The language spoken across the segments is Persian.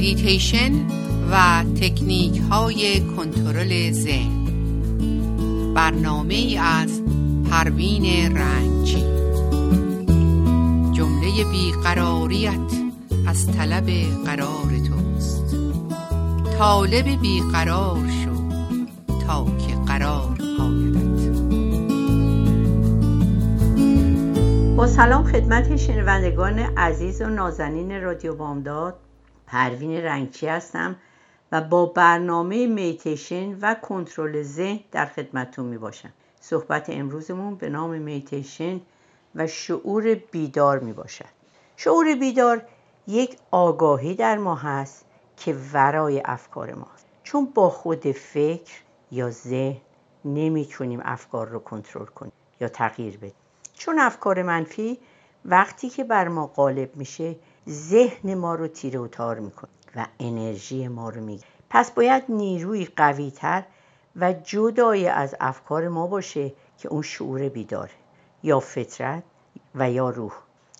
مدیتیشن و تکنیک های کنترل ذهن. برنامه از پروین رنجی. جمله بیقراریت از طلب قرار توست. طالب بیقرار شو تا که قرار آیدت. با سلام خدمت شنوندگان عزیز و نازنین رادیو بامداد. پروین رنگچی هستم و با برنامه میتیشن و کنترل ذهن در خدمتتون می باشم صحبت امروزمون به نام میتیشن و شعور بیدار می باشد شعور بیدار یک آگاهی در ما هست که ورای افکار ماست. چون با خود فکر یا ذهن نمی‌تونیم افکار رو کنترل کنیم یا تغییر بدیم. چون افکار منفی وقتی که بر ما غالب میشه ذهن ما رو تیره و تار می‌کنه و انرژی ما رو می‌گیره. پس باید نیروی قوی تر و جدای از افکار ما باشه که اون شعور بیداره یا فطرت و یا روح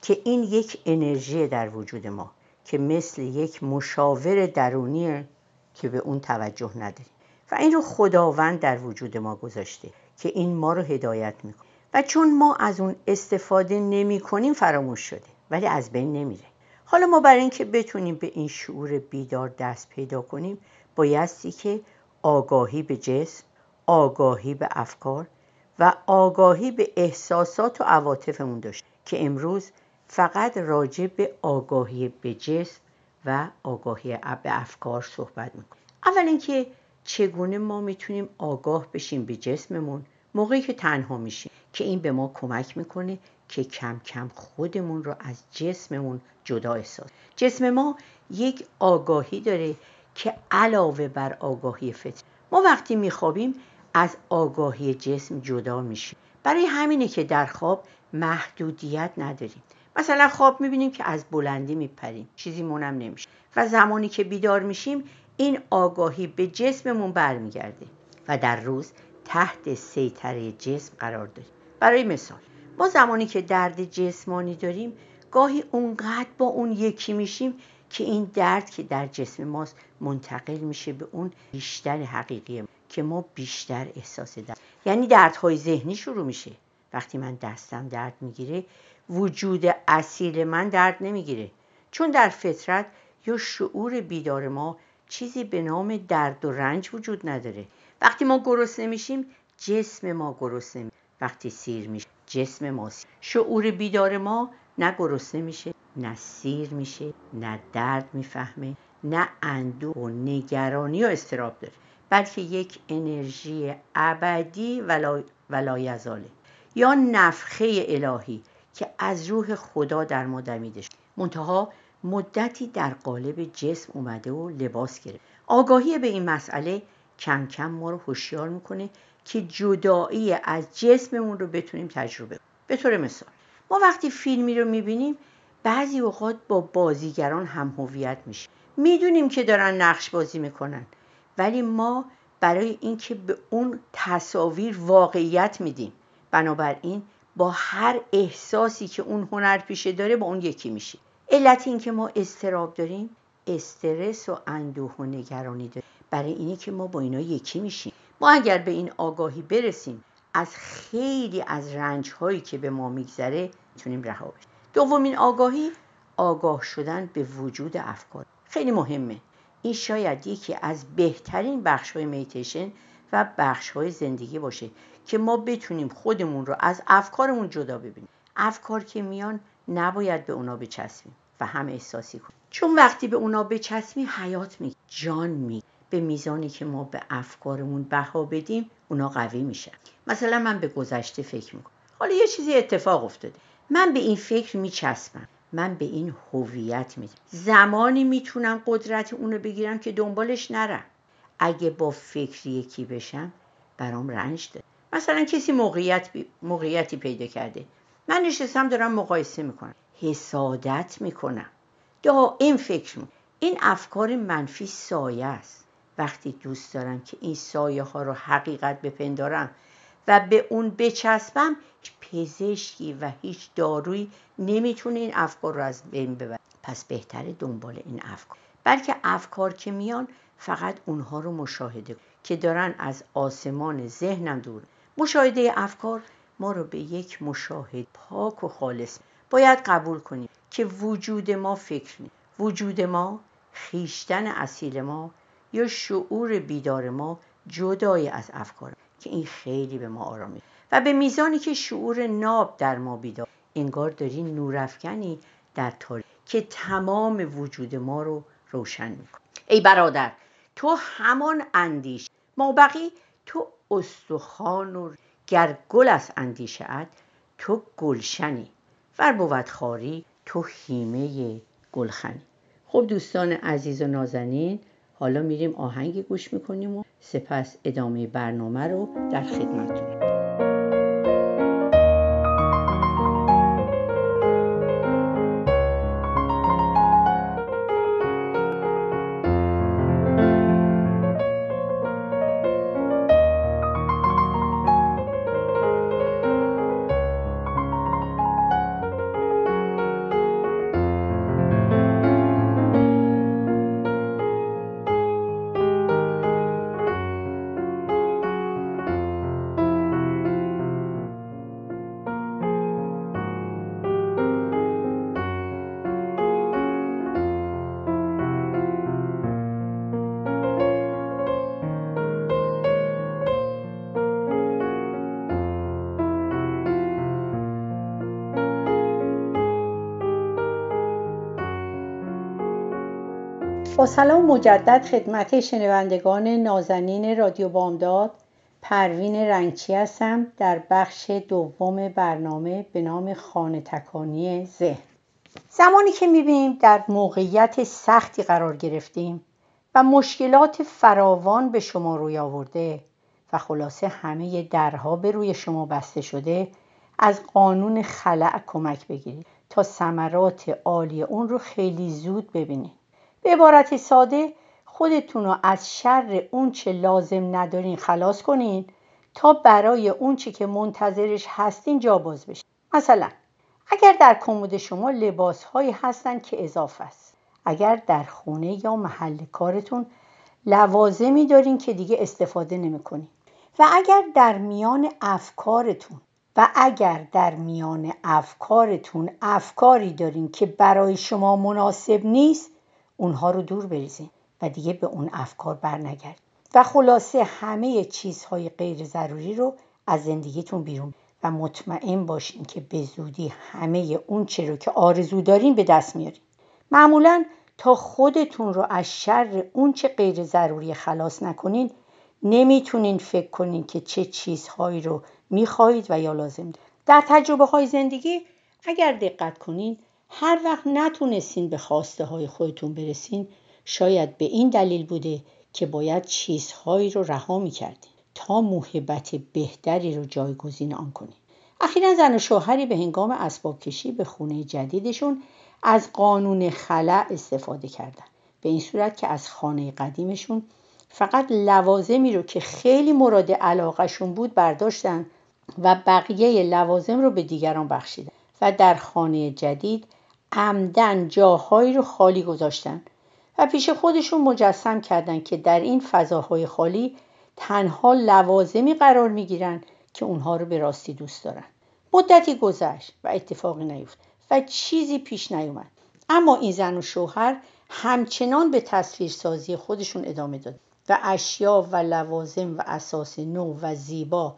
که این یک انرژی در وجود ما که مثل یک مشاور درونیه که به اون توجه نداریم. و این رو خداوند در وجود ما گذاشته که این ما رو هدایت می‌کنه. و چون ما از اون استفاده نمی کنیم فراموش شده ولی از بین نمیره. حالا ما برای اینکه بتونیم به این شعور بیدار دست پیدا کنیم بایستی که آگاهی به جسم آگاهی به افکار و آگاهی به احساسات و عواطفمون داشت که امروز فقط راجع به آگاهی به جسم و آگاهی به افکار صحبت می‌کنیم. اول اینکه چگونه ما می‌تونیم آگاه بشیم به جسممون موقعی که تنها میشیم. که این به ما کمک می‌کنه که کم کم خودمون رو از جسممون جدا احساس جسم ما یک آگاهی داره که علاوه بر آگاهی فطر ما وقتی میخوابیم از آگاهی جسم جدا میشیم. برای همینه که در خواب محدودیت نداریم. مثلا خواب می‌بینیم که از بلندی میپریم. چیزی مونم نمیشه. و زمانی که بیدار میشیم این آگاهی به جسممون برمیگرده و در روز تحت سیطره جسم قرار داریم. برای مثال ما زمانی که درد جسمانی داریم گاهی اونقدر با اون یکی میشیم که این درد که در جسم ماست منتقل میشه به اون بیشتر حقیقی که ما بیشتر احساس درد یعنی دردهای ذهنی شروع میشه. وقتی من دستم درد می‌گیره وجود اصیل من درد نمی‌گیره. چون در فطرت یا شعور بیدار ما چیزی به نام درد و رنج وجود نداره. وقتی ما گرسنه میشیم جسم ما گرسنه وقتی سیر میشه جسم ما سیر. شعور بیدار ما نه گرسنه میشه نه سیر میشه نه درد می‌فهمه نه اندوه و نگرانی و استراب داره بلکه یک انرژی ابدی ولا یزاله یا نفخه الهی که از روح خدا در ما دمیده شد منتها مدتی در قالب جسم اومده و لباس گرفت آگاهی به این مسئله کم کم ما رو هوشیار می‌کنه که جدایی از جسممون رو بتونیم تجربه کنیم. به طور مثال ما وقتی فیلمی رو می‌بینیم بعضی اوقات با بازیگران هم هویت میشیم می‌دونیم که دارن نقش بازی می‌کنن ولی ما برای اینکه به اون تصاویر واقعیت میدیم. بنابراین با هر احساسی که اون هنر پیشه داره با اون یکی میشیم علت این که ما استراب داریم استرس و اندوه و نگرانی داریم. برای اینه که ما با اینا یکی میشیم. ما اگر به این آگاهی برسیم از خیلی از رنج هایی که به ما میگذره می‌تونیم رها بشیم. دومین آگاهی آگاه شدن به وجود افکار. خیلی مهمه. این شاید یکی از بهترین بخش های میتیشن و بخش های زندگی باشه که ما بتونیم خودمون رو از افکارمون جدا ببینیم. افکار که میان نباید به اونا بچسبیم و هم احساسی کنیم. چون وقتی به اونا بچسبیم حیات می جان می به میزانی که ما به افکارمون بها بدیم اونا قوی میشن. مثلا من به گذشته فکر می‌کنم. حالا یه چیزی اتفاق افتاده. من به این فکر میچسبم. من به این هویت میدم زمانی می‌تونم قدرت اونو بگیرم که دنبالش نرم. اگه با فکر یکی بشم برام رنج داره. مثلا کسی موقعیت موقعیتی پیدا کرده. من نشستم دارم مقایسه می‌کنم. حسادت می‌کنم. دائم فکر می‌کنم این افکار منفی سایه است. وقتی دوست دارم که این سایه ها رو حقیقت بپندارم و به اون بچسبم پزشکی و هیچ دارویی نمی‌تونه این افکار رو از بین ببره. پس بهتره دنبال این افکار. بلکه افکار که میان فقط اونها رو مشاهده که دارن از آسمان ذهنم دور. مشاهده افکار ما رو به یک مشاهد پاک و خالص باید قبول کنیم که وجود ما فکر نیست. وجود ما خیشتن اصیل ما یا شعور بیدار ما جدای از افکار که این خیلی به ما آرامی و به میزانی که شعور ناب در ما بیدار انگار داری نورافکنی در تاریخ که تمام وجود ما رو روشن می‌کنه. ای برادر تو همان اندیش ما بقی تو استخوان و گر گل از اندیشه تو گلشنی. ور بود خاری تو خیمه گلخنی. خب دوستان عزیز و نازنین حالا میریم آهنگ گوش می‌کنیم و سپس ادامه برنامه رو در خدمتتونیم سلام مجدد خدمت شنوندگان نازنین رادیو بامداد پروین رنگچی هستم در بخش دوم برنامه به نام خانه تکانی ذهن. زمانی که می‌بینیم در موقعیت سختی قرار گرفتیم و مشکلات فراوان به شما روی آورده و خلاصه همه درها به روی شما بسته شده از قانون خلع کمک بگیرید تا ثمرات عالی اون رو خیلی زود ببینید. به عبارت ساده خودتون رو از شر اونچه لازم ندارین خلاص کنین تا برای اونچه که منتظرش هستین جا باز بشه. مثلا اگر در کمد شما لباس هایی هستن که اضافه است. اگر در خونه یا محل کارتون لوازمی دارین که دیگه استفاده نمی‌کنین. و اگر در میان افکارتون و اگر در میان افکارتون افکاری دارین که برای شما مناسب نیست اونها رو دور بریزین و دیگه به اون افکار برنگرد. و خلاصه همه چیزهای غیر ضروری رو از زندگیتون بیرون و مطمئن باشین که به زودی همه اون چه رو که آرزو دارین به دست میارین. معمولا تا خودتون رو از شر اون چه غیر ضروری خلاص نکنین نمی‌تونین فکر کنین که چه چیزهایی رو می‌خواهید و یا لازم دارید در تجربه های زندگی اگر دقت کنین هر وقت نتونستین به خواسته های خودتون برسین شاید به این دلیل بوده که باید چیزهایی رو رها می‌کردین تا محبت بهتری رو جایگزین آن کنین. اخیرا زن و شوهری به هنگام اسباب کشی به خونه جدیدشون از قانون خلع استفاده کردن. به این صورت که از خانه قدیمشون فقط لوازمی رو که خیلی مورد علاقهشون بود برداشتن و بقیه لوازم رو به دیگران بخشیدن. و در خانه جدید عمدن جاهایی رو خالی گذاشتن و پیش خودشون مجسم کردن که در این فضاهای خالی تنها لوازمی قرار می‌گیرن که اونها رو به راستی دوست دارن. مدتی گذشت و اتفاقی نیفت و چیزی پیش نیومد. اما این زن و شوهر همچنان به تصویرسازی خودشون ادامه داد و اشیا و لوازم و اساس نو و زیبا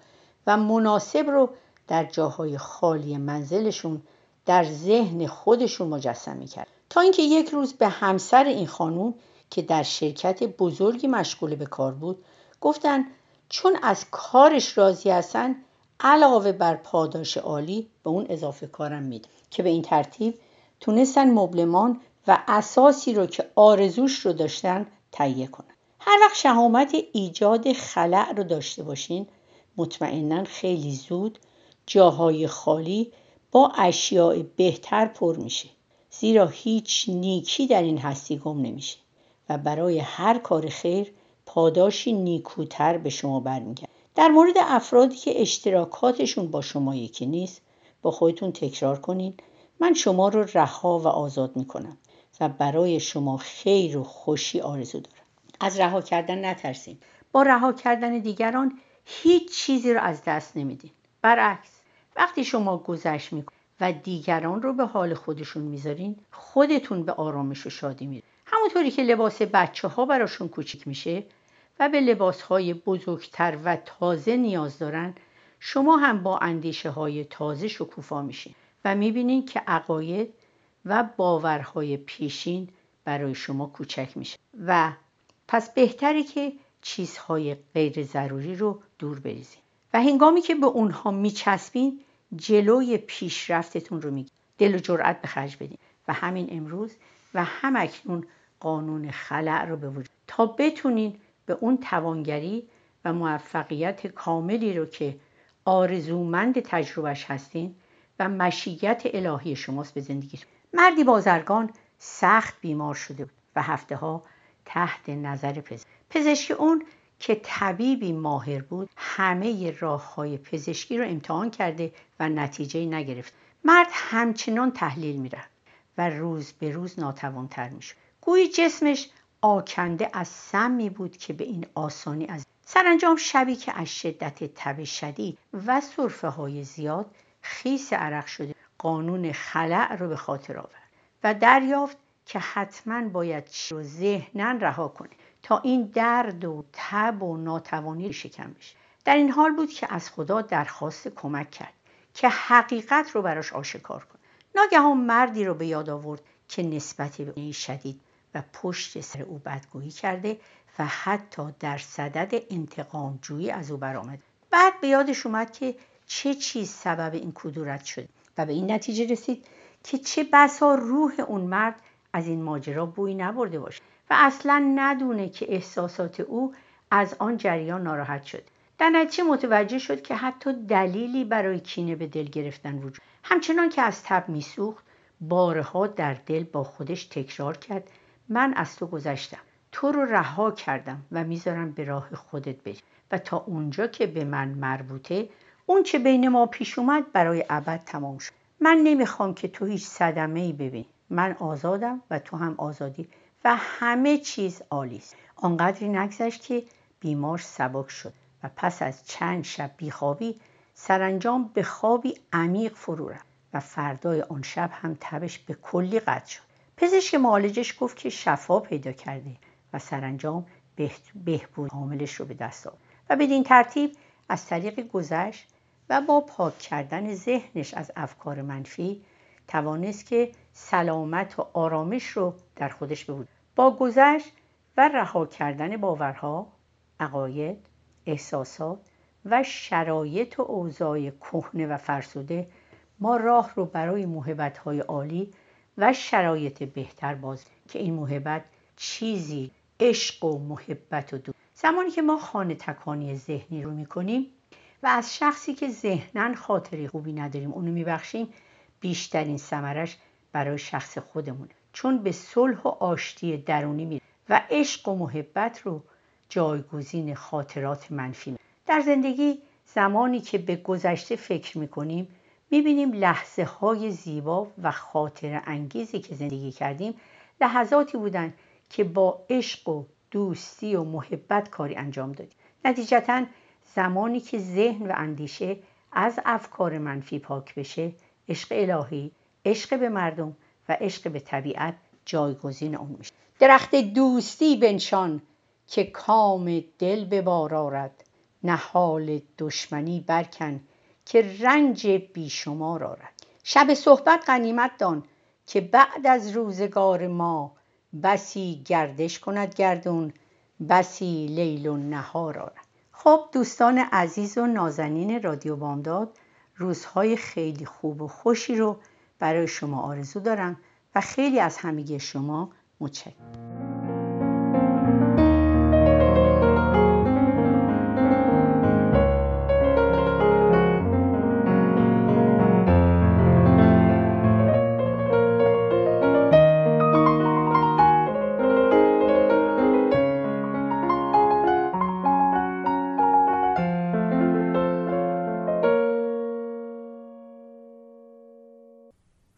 و مناسب رو در جاهای خالی منزلشون در ذهن خودشون مجسم می‌کرد. تا اینکه یک روز به همسر این خانوم که در شرکت بزرگی مشغول به کار بود گفتن چون از کارش راضی هستن علاوه بر پاداش عالی به اون اضافه کارم میده. که به این ترتیب تونستن مبلمان و اساسی رو که آرزوش رو داشتن تهیه کنن. هر وقت شهامت ایجاد خلع رو داشته باشین مطمئنا خیلی زود جاهای خالی با اشیاء بهتر پر میشه. زیرا هیچ نیکی در این هستی گم نمیشه. و برای هر کار خیر پاداشی نیکوتر به شما برمیگرد. در مورد افرادی که اشتراکاتشون با شما یکی نیست با خودتون تکرار کنین. من شما رو رها و آزاد می‌کنم و برای شما خیر و خوشی آرزو دارم. از رها کردن نترسین. با رها کردن دیگران هیچ چیزی رو از دست نمیدین. برعکس. وقتی شما گذشت می‌کنید و دیگران رو به حال خودشون می‌ذارین خودتون به آرامش و شادی میرین همونطوری که لباس بچه ها براشون کوچیک میشه و به لباس های بزرگتر و تازه نیاز دارن شما هم با اندیشه های تازه شکوفا میشین و می‌بینین که عقاید و باورهای پیشین برای شما کوچک میشه. و پس بهتره که چیزهای غیر ضروری رو دور بریزین. و هنگامی که به اونها میچسبین جلوی پیشرفتتون رو میگی دل و جرأت به خرج بدین. و همین امروز و هم اکنون قانون خلع رو به وجود تا بتونین به اون توانگری و موفقیت کاملی رو که آرزومند تجربهش هستین و مشیت الهی شماست به زندگی مردی بازرگان سخت بیمار شده بود و هفته ها تحت نظر پزشک. پزشک اون که طبیبی ماهر بود همه راه های پزشکی رو امتحان کرده و نتیجه نگرفت. مرد همچنان تحلیل می‌رفت و روز به روز ناتوانتر می‌شد. گویی جسمش آکنده از سمی بود که به این آسانی از سرانجام شبی که از شدت تب شدید و صرفه های زیاد خیس عرق شده قانون خلع رو به خاطر آورد و دریافت که حتما باید رو ذهنا رها کنه. تا این درد و تب و ناتوانی شکم بشه. در این حال بود که از خدا درخواست کمک کرد که حقیقت رو براش آشکار کن ناگهان مردی رو به یاد آورد که نسبتی به این شدید و پشت سر او بدگویی کرده و حتی در صدد انتقام جویی از او برآمد. بعد به یادش اومد که چه چیز سبب این کدورت شد و به این نتیجه رسید که چه بسا روح اون مرد از این ماجرا بوی نبرده باشه. اصلا ندونه که احساسات او از آن جریان ناراحت شد. در نتیجه متوجه شد که حتی دلیلی برای کینه به دل گرفتن وجود همچنان که از تب میسوخت بارها در دل با خودش تکرار کرد من از تو گذشتم. تو رو رها کردم و می‌ذارم به راه خودت بری. و تا اونجا که به من مربوطه اون چه بین ما پیش اومد برای ابد تمام شد. من نمی‌خوام که تو هیچ صدمه ای ببین. من آزادم و تو هم آزادی. و همه چیز عالی است. آنقدری نگذشت که بیمار سبک شد و پس از چند شب بیخوابی سرانجام به خوابی عمیق فرو رفت و فردای آن شب هم تبش به کلی قطع شد. پزشک معالجش گفت که شفا پیدا کرده و سرانجام بهبود کاملش رو به دست آورد و بدین ترتیب از طریق گذشت و با پاک کردن ذهنش از افکار منفی توانست که سلامت و آرامش رو در خودش بود با گذشت و رها کردن باورها عقاید احساسات و شرایط و اوضاع کهنه و فرسوده ما راه رو برای محبتهای عالی و شرایط بهتر باز که این محبت چیزی عشق و محبت و دو زمانی که ما خانه تکانی ذهنی رو می‌کنیم و از شخصی که ذهنا خاطری خوبی نداریم اونو میبخشیم بیشترین سمرش برای شخص خودمون چون به صلح و آشتی درونی میره و عشق و محبت رو جایگزین خاطرات منفی در زندگی زمانی که به گذشته فکر می‌کنیم می‌بینیم لحظه های زیبا و خاطر انگیزی که زندگی کردیم لحظاتی بودند که با عشق و دوستی و محبت کاری انجام دادیم. نتیجتا زمانی که ذهن و اندیشه از افکار منفی پاک بشه عشق الهی عشق به مردم و عشق به طبیعت جایگزین اون میشه. درخت دوستی بنشان که کام دل به بار آرد. نهال دشمنی برکن که رنج بیشمار آرد. شب صحبت غنیمت دان که بعد از روزگار ما بسی گردش کند گردون بسی لیل و نهار آرد. خب دوستان عزیز و نازنین رادیو بامداد روزهای خیلی خوب و خوشی رو برای شما آرزو دارم و خیلی از همگی شما متشکرم.